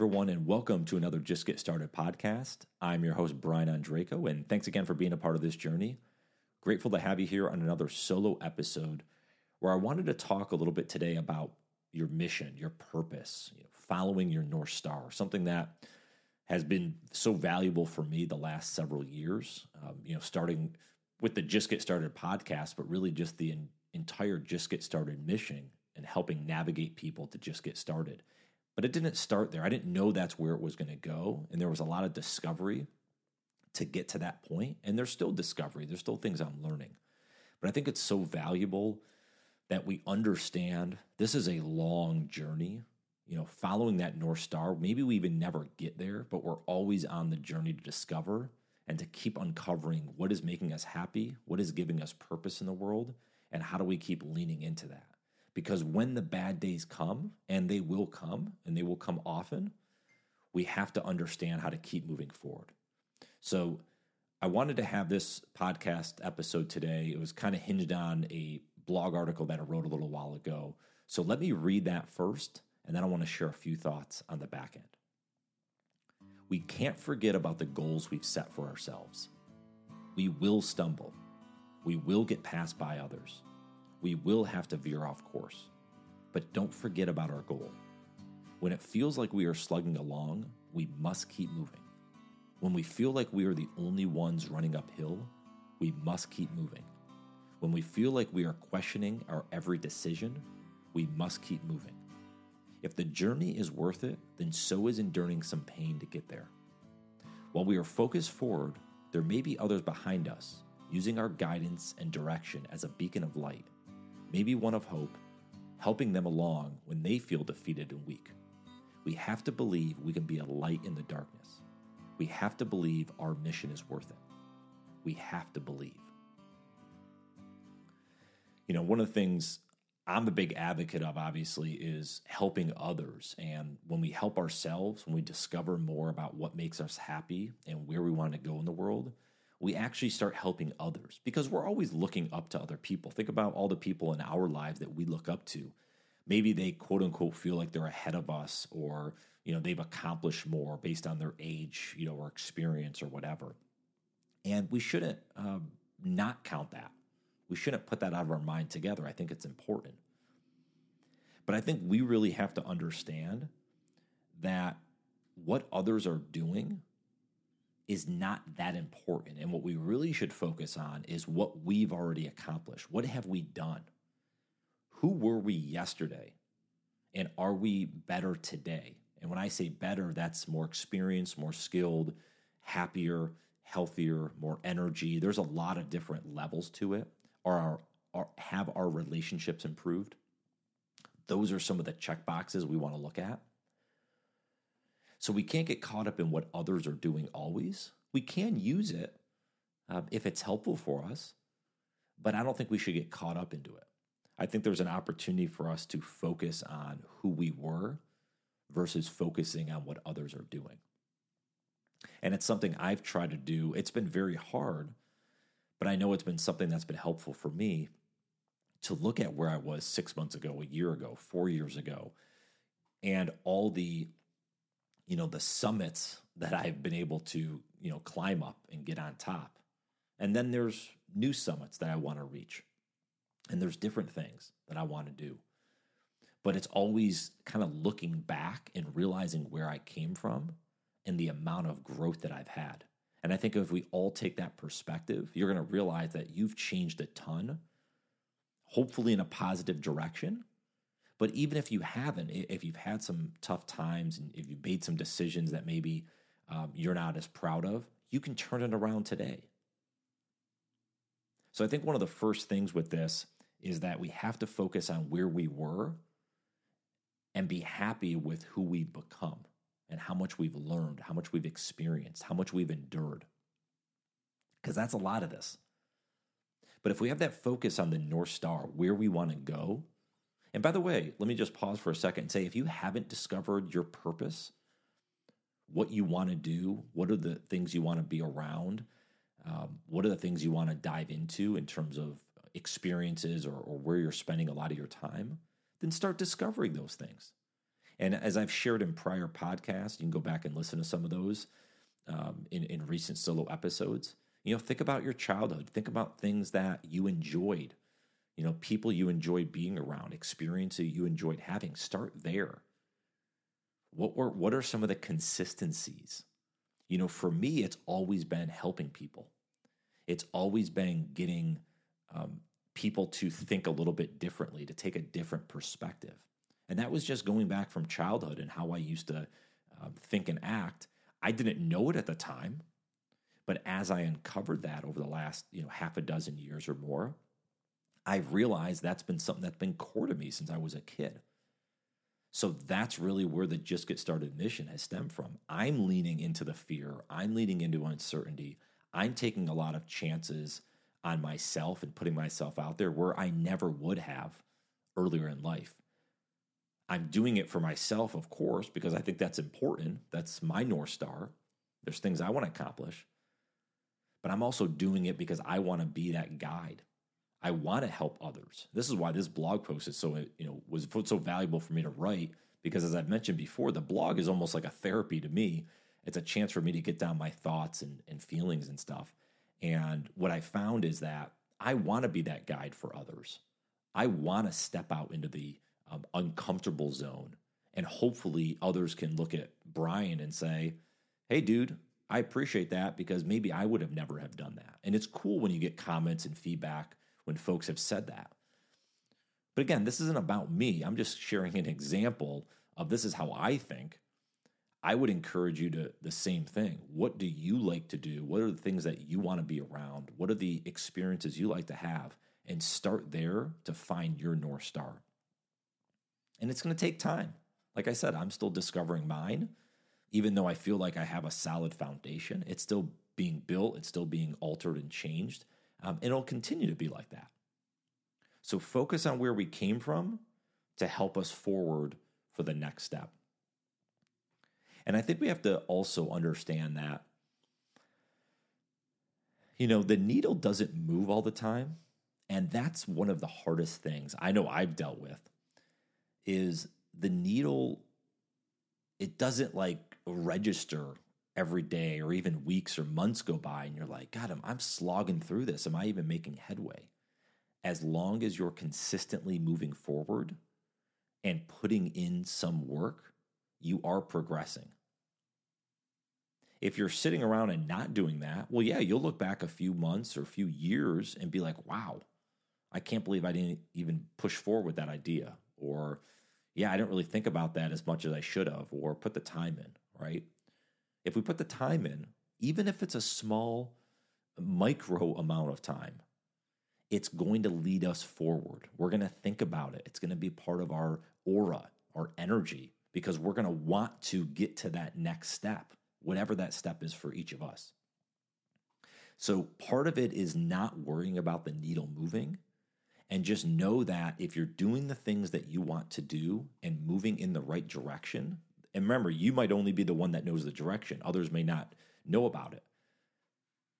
everyone, and welcome to another Just Get Started podcast. I'm your host, Brian Ondrako, and thanks again for being a part of this journey. Grateful to have you here on another solo episode where I wanted to talk a little bit today about your mission, your purpose, you know, following your North Star, something that has been so valuable for me the last several years. Um, you know, starting with the Just Get Started podcast, but really just the entire Just Get Started mission and helping navigate people to just get started. But it didn't start there. I didn't know that's where it was going to go. And there was a lot of discovery to get to that point. And there's still discovery, there's still things I'm learning. But I think it's so valuable that we understand this is a long journey. You know, following that North Star, maybe we even never get there, but we're always on the journey to discover and to keep uncovering what is making us happy, what is giving us purpose in the world, and how do we keep leaning into that. Because when the bad days come, and they will come, and they will come often, we have to understand how to keep moving forward. So, I wanted to have this podcast episode today. It was kind of hinged on a blog article that I wrote a little while ago. So let me read that first, and then I want to share a few thoughts on the back end. We can't forget about the goals we've set for ourselves. We will stumble. We will get passed by others. We will have to veer off course. But don't forget about our goal. When it feels like we are slugging along, we must keep moving. When we feel like we are the only ones running uphill, we must keep moving. When we feel like we are questioning our every decision, we must keep moving. If the journey is worth it, then so is enduring some pain to get there. While we are focused forward, there may be others behind us, using our guidance and direction as a beacon of light, maybe one of hope, helping them along when they feel defeated and weak. We have to believe we can be a light in the darkness. We have to believe our mission is worth it. We have to believe. You know, one of the things I'm a big advocate of, obviously, is helping others. And when we help ourselves, when we discover more about what makes us happy and where we want to go in the world, we actually start helping others because we're always looking up to other people. Think about all the people in our lives that we look up to. Maybe they quote unquote feel like they're ahead of us or, you know, they've accomplished more based on their age, you know, or experience or whatever. And we shouldn't um, not count that we shouldn't put that out of our mind together. I think it's important. But I think we really have to understand that what others are doing is not that important. And what we really should focus on is what we've already accomplished. What have we done? Who were we yesterday? And are we better today? And when I say better, that's more experienced, more skilled, happier, healthier, more energy. There's a lot of different levels to it. Are our, are, have our relationships improved? Those are some of the check boxes we want to look at. So we can't get caught up in what others are doing always. We can use it uh, if it's helpful for us, but I don't think we should get caught up into it. I think there's an opportunity for us to focus on who we were versus focusing on what others are doing. And it's something I've tried to do. It's been very hard but I know it's been something that's been helpful for me to look at where I was six months ago, a year ago, four years ago, and all the, you know, the summits that I've been able to, you know, climb up and get on top. And then there's new summits that I want to reach. And there's different things that I want to do. But it's always kind of looking back and realizing where I came from and the amount of growth that I've had. And I think if we all take that perspective, you're going to realize that you've changed a ton, hopefully in a positive direction. But even if you haven't, if you've had some tough times and if you've made some decisions that maybe um, you're not as proud of, you can turn it around today. So I think one of the first things with this is that we have to focus on where we were and be happy with who we've become and how much we've learned, how much we've experienced, how much we've endured. Because that's a lot of this. But if we have that focus on the North Star, where we want to go, and by the way, let me just pause for a second and say if you haven't discovered your purpose, what you want to do, what are the things you want to be around, um, what are the things you want to dive into in terms of experiences or, or where you're spending a lot of your time, then start discovering those things. And as I've shared in prior podcasts, you can go back and listen to some of those um, in, in recent solo episodes. You know, think about your childhood. Think about things that you enjoyed. You know, people you enjoyed being around, experiences you enjoyed having. Start there. What were what are some of the consistencies? You know, for me, it's always been helping people. It's always been getting um, people to think a little bit differently, to take a different perspective. And that was just going back from childhood and how I used to um, think and act. I didn't know it at the time, but as I uncovered that over the last you know half a dozen years or more, I've realized that's been something that's been core to me since I was a kid. So that's really where the Just Get Started mission has stemmed from. I'm leaning into the fear, I'm leaning into uncertainty, I'm taking a lot of chances on myself and putting myself out there where I never would have earlier in life. I'm doing it for myself, of course, because I think that's important. That's my North Star. There's things I want to accomplish. But I'm also doing it because I want to be that guide. I want to help others. This is why this blog post is so, you know, was so valuable for me to write because as I've mentioned before, the blog is almost like a therapy to me. It's a chance for me to get down my thoughts and, and feelings and stuff. And what I found is that I want to be that guide for others. I want to step out into the um, uncomfortable zone. And hopefully others can look at Brian and say, hey, dude, I appreciate that because maybe I would have never have done that. And it's cool when you get comments and feedback when folks have said that. But again, this isn't about me. I'm just sharing an example of this is how I think. I would encourage you to the same thing. What do you like to do? What are the things that you want to be around? What are the experiences you like to have? And start there to find your North Star. And it's going to take time. Like I said, I'm still discovering mine. Even though I feel like I have a solid foundation, it's still being built, it's still being altered and changed. Um, it'll continue to be like that. So focus on where we came from to help us forward for the next step. And I think we have to also understand that, you know, the needle doesn't move all the time. And that's one of the hardest things I know I've dealt with is the needle it doesn't like register every day or even weeks or months go by and you're like god I'm, I'm slogging through this. Am i even making headway? As long as you're consistently moving forward and putting in some work you are progressing. If you're sitting around and not doing that well yeah you'll look back a few months or a few years and be like wow i can't believe i didn't even push forward with that idea or yeah, I didn't really think about that as much as I should have, or put the time in, right? If we put the time in, even if it's a small micro amount of time, it's going to lead us forward. We're going to think about it. It's going to be part of our aura, our energy, because we're going to want to get to that next step, whatever that step is for each of us. So, part of it is not worrying about the needle moving and just know that if you're doing the things that you want to do and moving in the right direction, and remember, you might only be the one that knows the direction, others may not know about it.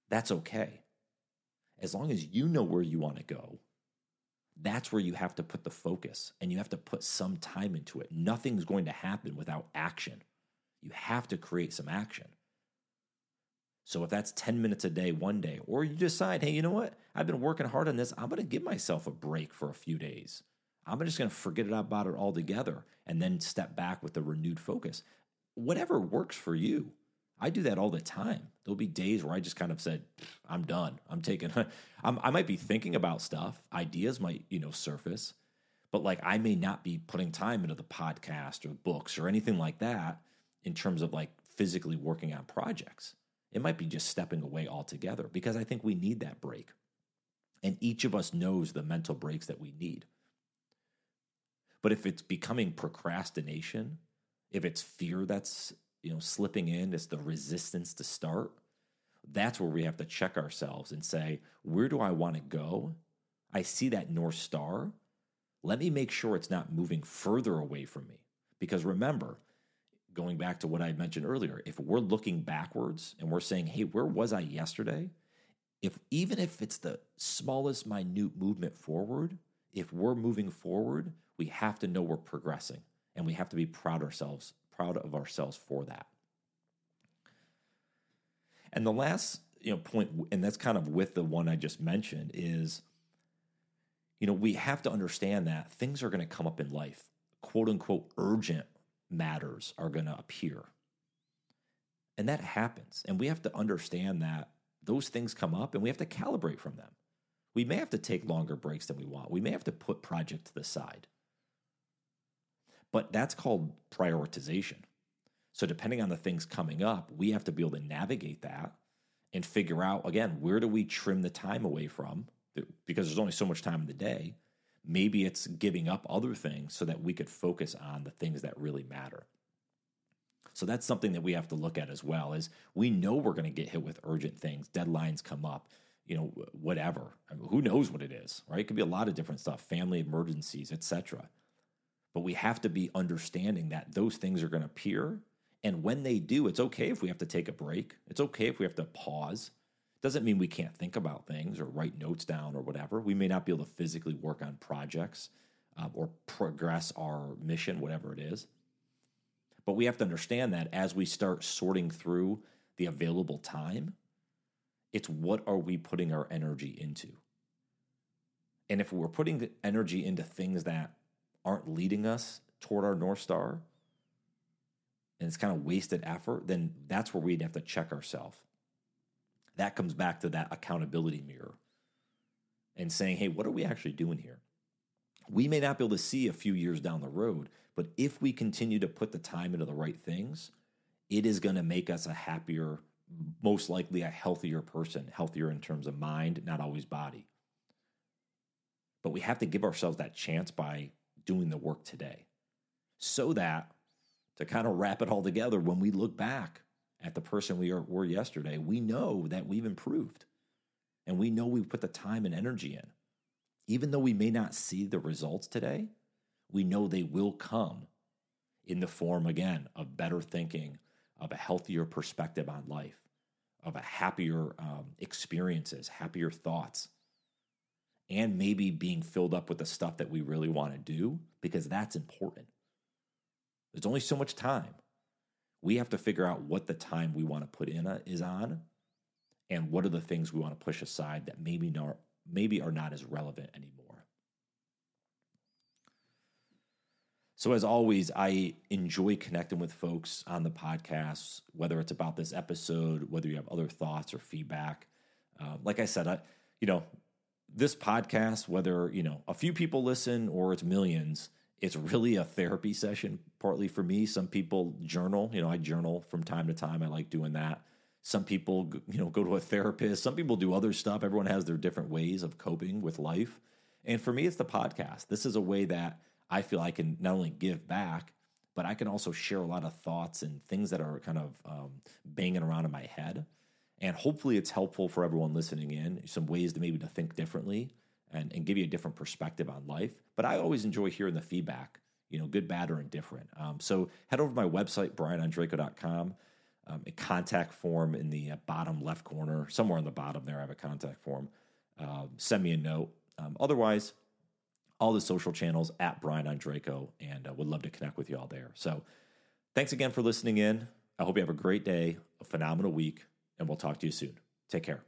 That's okay. As long as you know where you want to go, that's where you have to put the focus and you have to put some time into it. Nothing's going to happen without action. You have to create some action. So if that's 10 minutes a day one day, or you decide, hey, you know what? I've been working hard on this. I'm going to give myself a break for a few days. I'm just going to forget about it altogether and then step back with a renewed focus. Whatever works for you. I do that all the time. There'll be days where I just kind of said, I'm done. I'm taking, I'm, I might be thinking about stuff. Ideas might, you know, surface, but like I may not be putting time into the podcast or books or anything like that in terms of like physically working on projects. It might be just stepping away altogether because I think we need that break. And each of us knows the mental breaks that we need. But if it's becoming procrastination, if it's fear that's, you know, slipping in, it's the resistance to start, that's where we have to check ourselves and say, where do I want to go? I see that North Star. Let me make sure it's not moving further away from me. Because remember, going back to what I mentioned earlier, if we're looking backwards and we're saying, hey, where was I yesterday? If even if it's the smallest minute movement forward, if we're moving forward, we have to know we're progressing And we have to be proud ourselves, proud of ourselves for that. And the last, you know, point, and that's kind of with the one I just mentioned, is, you know, we have to understand that things are going to come up in life. Quote unquote urgent matters are going to appear. And that happens. And we have to understand that those things come up and we have to calibrate from them. We may have to take longer breaks than we want. We may have to put project to the side. But that's called prioritization. So depending on the things coming up, we have to be able to navigate that and figure out again, where do we trim the time away from? Because there's only so much time in the day. Maybe it's giving up other things so that we could focus on the things that really matter. So that's something that we have to look at as well is we know we're going to get hit with urgent things, deadlines come up, you know, whatever. I mean, who knows what it is, right? It could be a lot of different stuff, family emergencies, etc. But we have to be understanding that those things are going to appear and when they do, it's okay if we have to take a break. It's okay if we have to pause. Doesn't mean we can't think about things or write notes down or whatever. We may not be able to physically work on projects um, or progress our mission, whatever it is. But we have to understand that as we start sorting through the available time, it's what are we putting our energy into? And if we're putting energy into things that aren't leading us toward our North Star, and it's kind of wasted effort, then that's where we'd have to check ourselves. That comes back to that accountability mirror and saying, hey, what are we actually doing here? We may not be able to see a few years down the road, but if we continue to put the time into the right things, it is going to make us a happier, most likely a healthier person, healthier in terms of mind, not always body. But we have to give ourselves that chance by doing the work today so that to kind of wrap it all together, when we look back at the person we were yesterday, we know that we've improved and we know we've put the time and energy in. Even though we may not see the results today, we know they will come in the form, again, of better thinking, of a healthier perspective on life, of a happier um, experiences, happier thoughts, and maybe being filled up with the stuff that we really want to do because that's important. There's only so much time. We have to figure out what the time we want to put in a, is on and what are the things we want to push aside that maybe not, maybe are not as relevant anymore. So, as always, I enjoy connecting with folks on the podcast, whether it's about this episode, whether you have other thoughts or feedback. Uh, like I said, I, you know, this podcast, whether you know a few people listen or it's millions, it's really a therapy session partly for me. Some people journal you know i journal from time to time. I like doing that. Some people you know go to a therapist. Some people do other stuff. Everyone has their different ways of coping with life. And for me it's the podcast. This is a way that i feel i can not only give back but i can also share a lot of thoughts and things that are kind of um, banging around in my head and hopefully it's helpful for everyone listening in some ways to maybe to think differently and, and give you a different perspective on life. But I always enjoy hearing the feedback, you know, good, bad, or indifferent. Um, so head over to my website, brianondrako.com. Um, a contact form in the uh, bottom left corner, somewhere on the bottom there, I have a contact form. Uh, send me a note. Um, otherwise, all the social channels at Brian Ondrako, and uh, would love to connect with you all there. So, thanks again for listening in. I hope you have a great day, a phenomenal week, and we'll talk to you soon. Take care.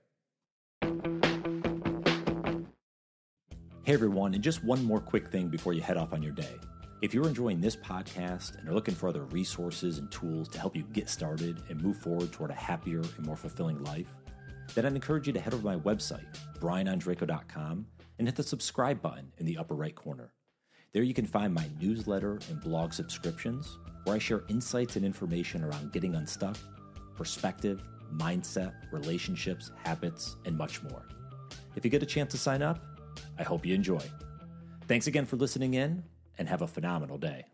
Hey everyone, and just one more quick thing before you head off on your day. If you're enjoying this podcast and are looking for other resources and tools to help you get started and move forward toward a happier and more fulfilling life, then I'd encourage you to head over to my website, brianondrako.com, and hit the subscribe button in the upper right corner. There you can find my newsletter and blog subscriptions, where I share insights and information around getting unstuck, perspective, mindset, relationships, habits, and much more. If you get a chance to sign up, I hope you enjoy. Thanks again for listening in and have a phenomenal day.